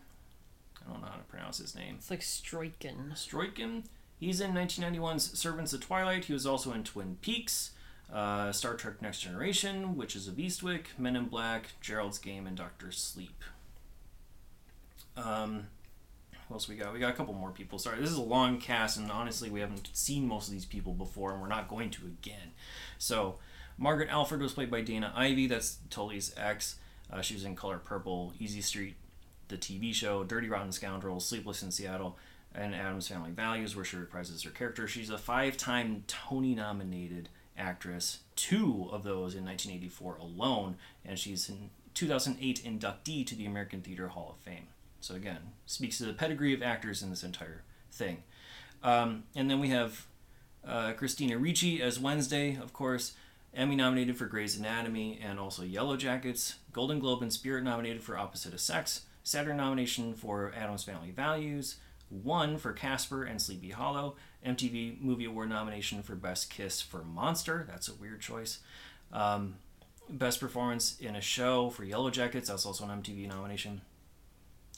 I don't know how to pronounce his name. It's like Stroiken. Stroiken. He's in 1991's Servants of Twilight. He was also in Twin Peaks, uh, Star Trek Next Generation, Witches of Eastwick, Men in Black, Gerald's Game, and Doctor Sleep. Um, who else we got? We got a couple more people. Sorry, this is a long cast, and honestly, we haven't seen most of these people before, and we're not going to again. So, Margaret Alford was played by Dana Ivey. That's Tully's ex. Uh, she was in Color Purple, Easy Street, the TV show, Dirty Rotten Scoundrels, Sleepless in Seattle, and Addams Family Values, where she reprises her character. She's a five-time Tony-nominated actress, two of those in 1984 alone, and she's in 2008 inductee to the American Theater Hall of Fame. So again, speaks to the pedigree of actors in this entire thing. Um, and then we have uh, Christina Ricci as Wednesday, of course, Emmy nominated for Grey's Anatomy and also Yellow Jackets, Golden Globe and Spirit nominated for Opposite of Sex, Saturn nomination for Addams Family Values, one for Casper and Sleepy Hollow, MTV Movie Award nomination for Best Kiss for Monster. That's a weird choice. Um, Best Performance in a Show for Yellow Jackets. That's also an MTV nomination.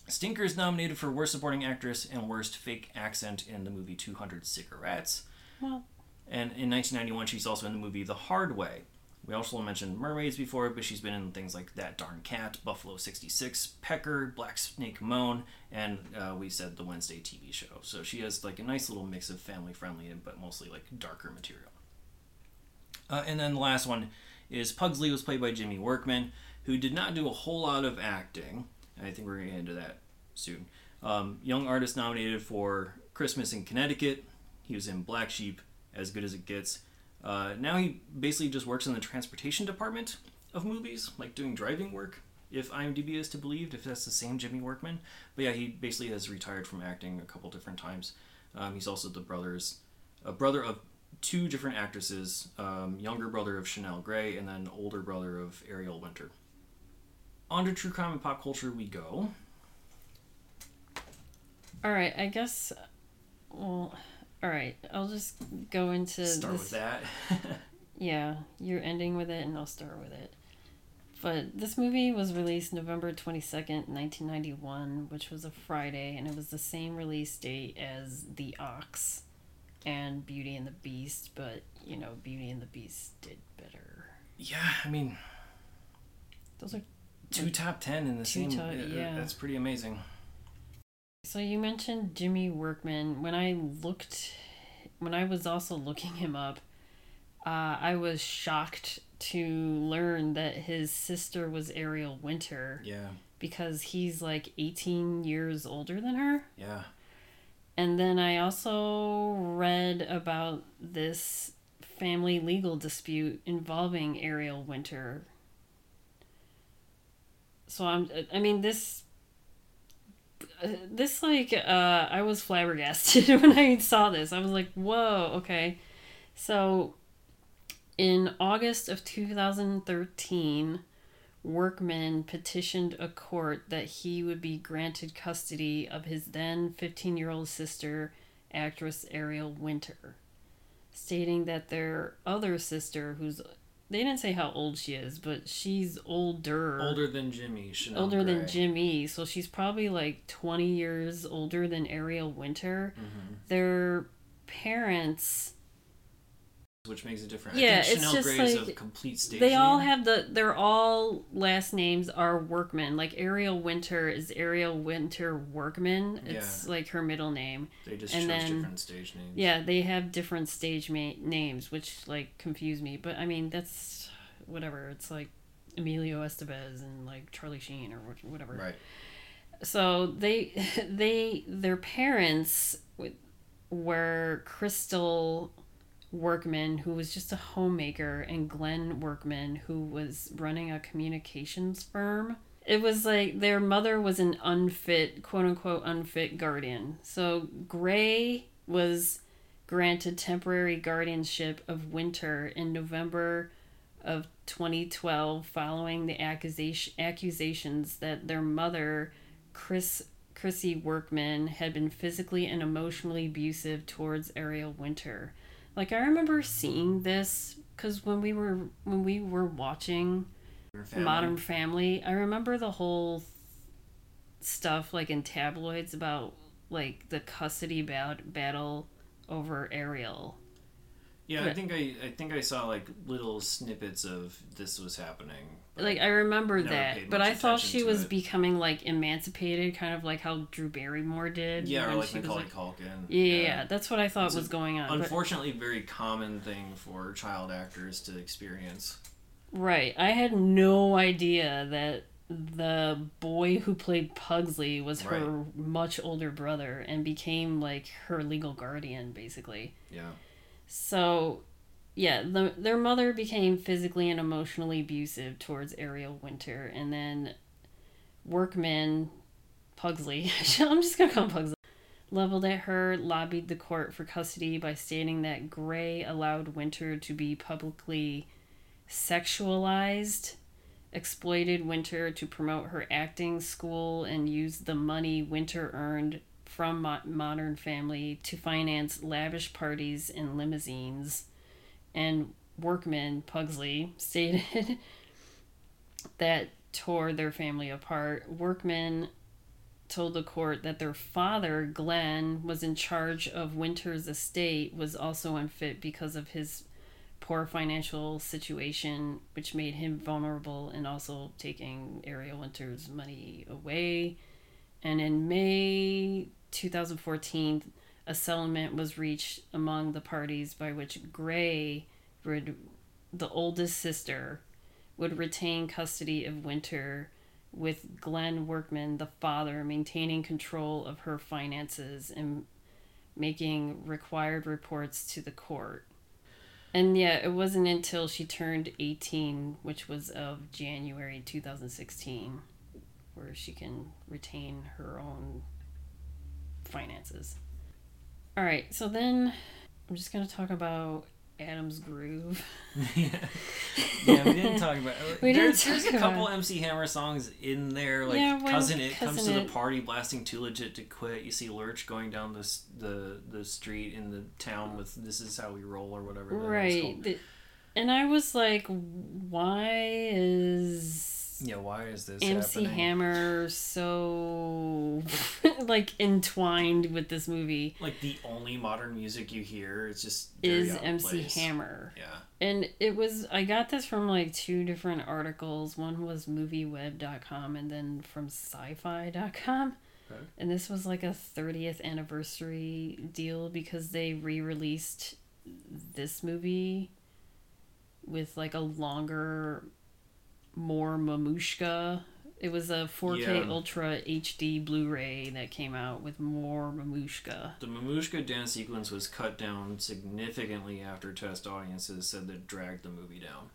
Stinker's nominated for Worst Supporting Actress and Worst Fake Accent in the movie 200 Cigarettes. Well, And in 1991, she's also in the movie The Hard Way. We also mentioned Mermaids before, but she's been in things like That Darn Cat, Buffalo 66, Pecker, Black Snake Moan, and uh, we said the Wednesday TV show. So she has like a nice little mix of family friendly but mostly like darker material. Uh, and then the last one is Pugsley was played by Jimmy Workman, who did not do a whole lot of acting. I think we're going to get into that soon. Um, young artist nominated for Christmas in Connecticut. He was in Black Sheep, As Good as It Gets. Uh, now he basically just works in the transportation department of movies, like doing driving work, if IMDb is to believe, if that's the same Jimmy Workman. But yeah, he basically has retired from acting a couple different times. Um, he's also the brothers, a brother of two different actresses, um, younger brother of Chanel Gray, and then older brother of Ariel Winter. On to true crime and pop culture we go. all right. I guess. Well, all right. I'll just go into Start this. with that. [LAUGHS] Yeah, you're ending with it, and I'll start with it. But this movie was released November 22nd, 1991, which was a Friday, and it was the same release date as The Ox and Beauty and the Beast, but, you know, Beauty and the Beast did better. yeah, I mean, Those are. two top ten in the same. top- uh, yeah. That's pretty amazing. So you mentioned Jimmy Workman. When I looked, when I was also looking him up, uh, I was shocked to learn that his sister was Ariel Winter. Yeah, because he's like 18 years older than her. yeah. And then I also read about this family legal dispute involving Ariel Winter. So I'm I mean this this like uh I was flabbergasted [LAUGHS] when I saw this. I was like, "Whoa, okay." So in August of 2013, Workman petitioned a court that he would be granted custody of his then 15 year old sister, actress Ariel Winter, stating that their other sister, who's they didn't say how old she is, but she's older. Older than Jimmy. Chanel older than Jimmy, so she's probably like 20 years older than Ariel Winter. Mhm. Their parents Which makes it different. Yeah, it's Chanel just Gray is a like- complete stage They all name. have the. They're all last names are Workman. Like Ariel Winter is Ariel Winter Workman. It's like her middle name. They just and chose then- different stage names. Yeah, they have different stage ma- names, which like confuse me. But I mean, that's whatever. It's like Emilio Estevez and like Charlie Sheen or whatever. Right. So they [LAUGHS] they their parents were Crystal Workman, who was just a homemaker, and Glenn Workman, who was running a communications firm. It was like their mother was an unfit, quote unquote, unfit guardian. So Gray was granted temporary guardianship of Winter in November of 2012 following the accusation accusations that their mother Chris Chrissy Workman had been physically and emotionally abusive towards Ariel Winter. Like I remember seeing this cuz when we were when we were watching family. Modern Family, I remember the whole stuff like in tabloids about like the custody bat- battle over Ariel. Yeah, I think I I think I saw like little snippets of this was happening. like I remember that, but I thought she was it. becoming like emancipated, kind of like how Drew Barrymore did. yeah, or like she was, Macaulay like- Culkin. Yeah, yeah, yeah, that's what I thought It's was a- going on. but- Unfortunately, very common thing for child actors to experience. right, I had no idea that the boy who played Pugsley was her much older brother and became like her legal guardian, basically. Yeah. So, yeah, the, their mother became physically and emotionally abusive towards Ariel Winter, and then Workman Pugsley, [LAUGHS] I'm just gonna call him Pugsley, leveled at her, lobbied the court for custody by stating that Gray allowed Winter to be publicly sexualized, exploited Winter to promote her acting school, and used the money Winter earned from Mo- Modern Family to finance lavish parties and limousines. And Workman Pugsley [LAUGHS] stated that tore their family apart. Workman told the court that their father, Glenn, was in charge of Winter's estate, was also unfit because of his poor financial situation, which made him vulnerable and also taking Ariel Winter's money away. And in May 2014, a settlement was reached among the parties by which Gray, would, the oldest sister, would retain custody of Winter, with Glenn Workman, the father, maintaining control of her finances and making required reports to the court. And yeah, it wasn't until she turned 18, which was of January 2016, where she can retain her own finances. All right, so then I'm just going to talk about Addams Groove. yeah. [LAUGHS] yeah, we didn't talk about. [LAUGHS] We didn't there's, there's a couple MC Hammer songs in there, like Yeah, cousin it comes Cousin to the party blasting too legit to quit. You see Lurch going down this the the street in the town with "This is how we roll" or whatever. Right. The- And I was like, why is Yeah, why is this MC happening? Hammer so [LAUGHS] like entwined with this movie? Like the only modern music you hear is just Is MC place. Hammer. Yeah. And it was I got this from like two different articles. One was movieweb.com and then from sci-fi.com. Okay. And this was like a 30th anniversary deal because they re-released this movie with like a longer more mamushka. It was a 4K Yeah. Ultra HD Blu-ray that came out with more mamushka. The Mamushka dance sequence was cut down significantly after test audiences said that dragged the movie down.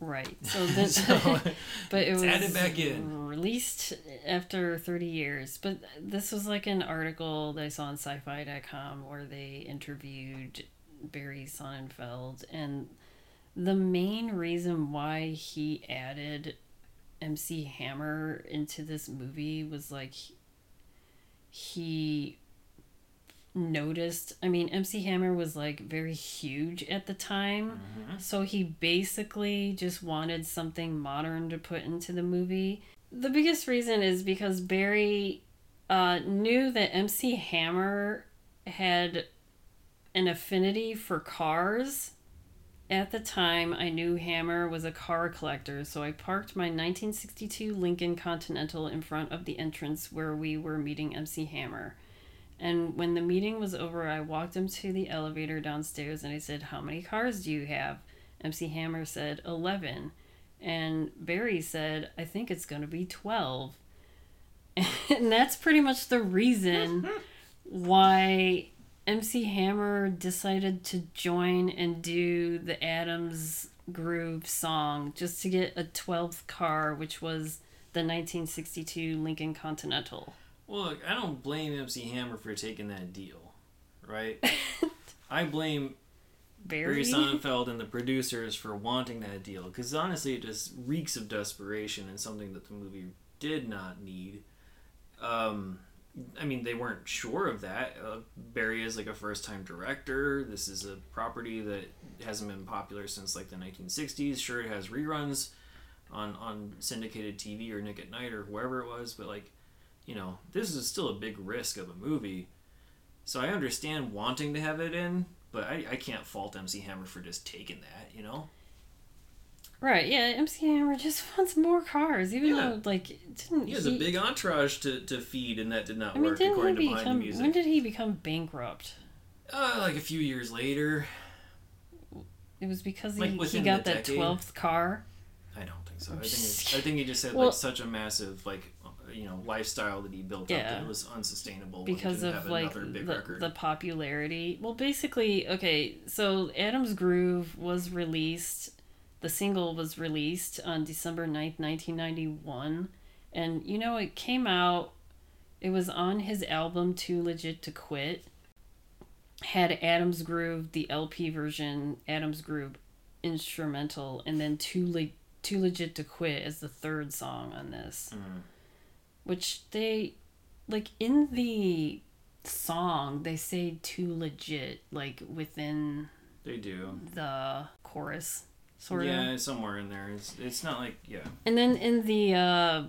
Right. [LAUGHS] So then So, [LAUGHS] but it was added back in. released after 30 years. But this was like an article that I saw on sci-fi.com where they interviewed Barry Sonnenfeld and the main reason why he added MC Hammer into this movie was like he noticed I mean MC Hammer was like very huge at the time Mhm. so he basically just wanted something modern to put into the movie. The biggest reason is because Barry uh, knew that MC Hammer had an affinity for cars. At the time, I knew Hammer was a car collector, so I parked my 1962 Lincoln Continental in front of the entrance where we were meeting MC Hammer. And when the meeting was over, I walked him to the elevator downstairs and I said, How many cars do you have? MC Hammer said, 11. And Barry said, I think it's going to be 12. [LAUGHS] And that's pretty much the reason [LAUGHS] why MC Hammer decided to join and do the Addams Groove song just to get a 12th car, which was the 1962 Lincoln Continental. Well, look, I don't blame MC Hammer for taking that deal, right? [LAUGHS] I blame Barry? Barry Sonnenfeld and the producers for wanting that deal because honestly, it just reeks of desperation and something that the movie did not need. Um, I mean, they weren't sure of that. Uh, Barry is like a first-time director. This is a property that hasn't been popular since like the 1960s. Sure, it has reruns on on syndicated TV or Nick at Nite or wherever it was, but like, you know, this is still a big risk of a movie. So I understand wanting to have it in, but I, I can't fault MC Hammer for just taking that, you know. Right, yeah, MC Hammer just [LAUGHS] wants more cars, even Yeah. though like it didn't He has a big entourage to, to feed, and that did not I mean, work didn't he according to behind the become? music. When did he become bankrupt? uh, like a few years later. It was because Like, he, he got that twelfth car. I don't think so. I think I think he just had Well- like such a massive like uh, you know lifestyle that he built up that it was unsustainable he because of like the, record. the popularity. Well, basically, okay, so Addams Groove was released. The single was released on December 9th, 1991. And, you know, it came out, it was on his album Too Legit to Quit. Had Addams Groove, the LP version, Addams Groove instrumental, and then Too, Le- Too Legit to Quit as the third song on this. Mhm. Which they, like, in the song, they say too legit, like, within They do. the chorus, sort of. yeah, somewhere in there. It's it's not like yeah. And then in the, uh,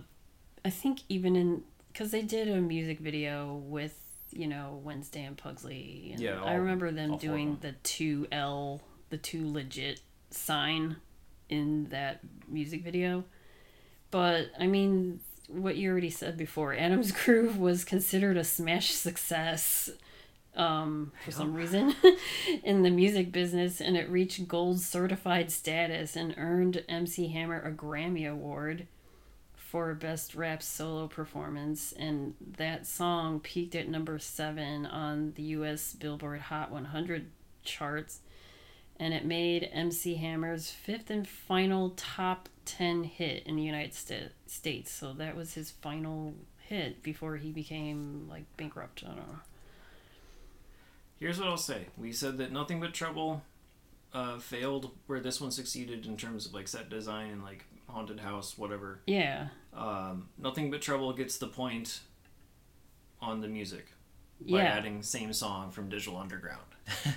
I think even in, because they did a music video with, you know, Wednesday and Pugsley. And Yeah, I remember them all doing them. the 2L, the 2 legit sign in that music video. But, I mean, what you already said before, Addams [LAUGHS] Groove was considered a smash success um, for some reason [LAUGHS] in the music business, and it reached gold certified status and earned MC Hammer a Grammy Award for Best Rap Solo Performance. And that song peaked at number seven on the U.S. Billboard Hot 100 charts, and it made MC Hammer's fifth and final top 10 hit in the United Sta- States. So that was his final hit before he became like bankrupt. I don't know. Here's what I'll say. We said that Nothing But Trouble uh, failed where this one succeeded in terms of like set design and like haunted house, whatever. Yeah. Um, Nothing But Trouble gets the point on the music by Yeah. adding same song from Digital Underground. [LAUGHS]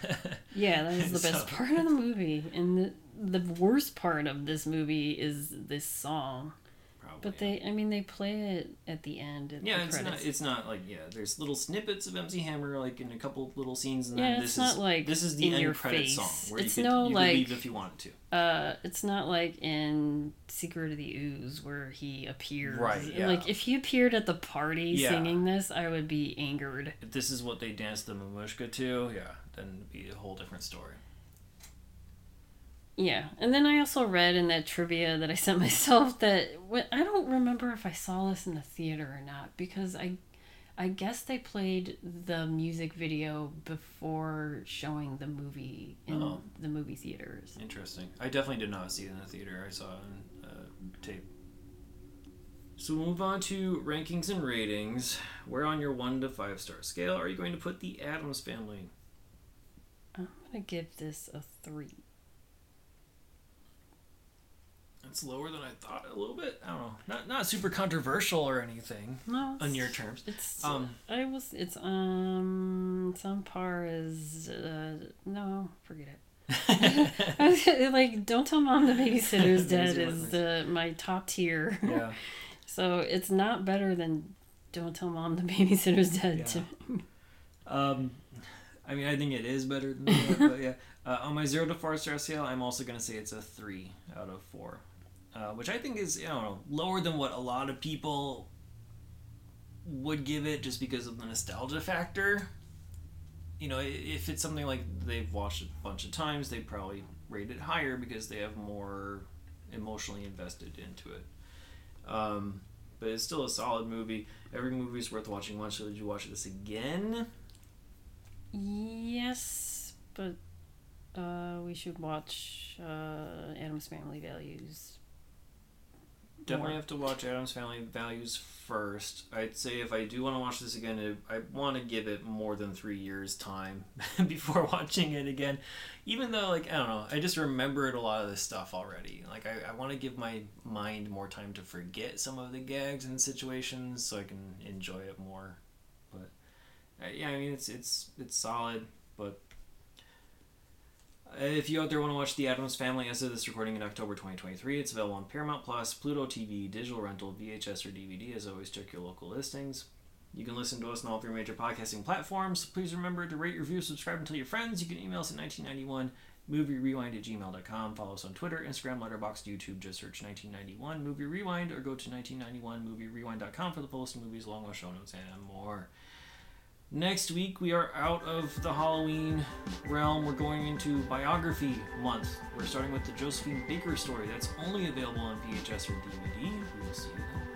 Yeah, that is the best So- part of the movie. And the, the worst part of this movie is this song. Probably. But they, I mean, they play it at the end. Yeah, the it's credits. not. It's not like yeah. There's little snippets of MC Hammer like in a couple little scenes, and Yeah, then it's this not is like this is the end credit face. song where It's you could, no, you like- leave if you wanted to. Uh, it's not like in Secret of the Ooze where he appears. Right, yeah. Like if he appeared at the party Yeah. singing this, I would be angered. If this is what they dance the mamushka to, yeah, then it'd be a whole different story. Yeah, and then I also read in that trivia that I sent [LAUGHS] myself that I don't remember if I saw this in the theater or not because I, I guess they played the music video before showing the movie in Oh. the movie theaters. Interesting. I definitely did not see it in the theater. I saw it on uh, tape. So we'll move on to rankings and ratings. Where on your one to five star scale are you going to put the Addams Family? I'm gonna give this a three. That's lower than I thought a little bit. I don't know. Not not super controversial or anything No, on your terms. It's Um, I was it's um it's on par as uh, no forget it. [LAUGHS] [LAUGHS] Like don't tell mom the babysitter's [LAUGHS] dead is the my top tier. yeah. So it's not better than don't tell mom the babysitter's dead. Yeah. To, Um, I mean, I think it is better than that, but yeah. Uh, on my zero to four star scale, I'm also gonna say it's a three out of four, uh, which I think is don't know lower than what a lot of people would give it just because of the nostalgia factor. You know, if it's something like they've watched it a bunch of times, they probably rate it higher because they have more emotionally invested into it. Um, but it's still a solid movie. Every movie is worth watching once. So did you watch this again? yes, but uh, we should watch uh, Addams Family Values. Definitely have to watch Addams Family Values first. I'd say if I do want to watch this again, it- I want to give it more than three years time [LAUGHS] before [LAUGHS] watching it again. Even though, like, I don't know, I just remembered a lot of this stuff already. Like, I, I want to give my mind more time to forget some of the gags and situations so I can enjoy it more. But uh, yeah, I mean, it's it's it's solid, but. If you out there want to watch The Addams Family as of this recording in October 2023, it's available on Paramount Plus, Pluto TV, digital rental, VHS, or DVD. As always, check your local listings. You can listen to us on all three major podcasting platforms. Please remember to rate, review, subscribe, and tell your friends. You can email us at 1991 movie rewind at gmail.com. Follow us on Twitter, Instagram, Letterboxd, YouTube. Just search 1991 Movie Rewind or go to 1991movierewind.com for the full list of movies, along with show notes, and more. Next week, we are out of the Halloween realm. We're going into biography month. We're starting with the Josephine Baker story that's only available on VHS or DVD. We will see you then.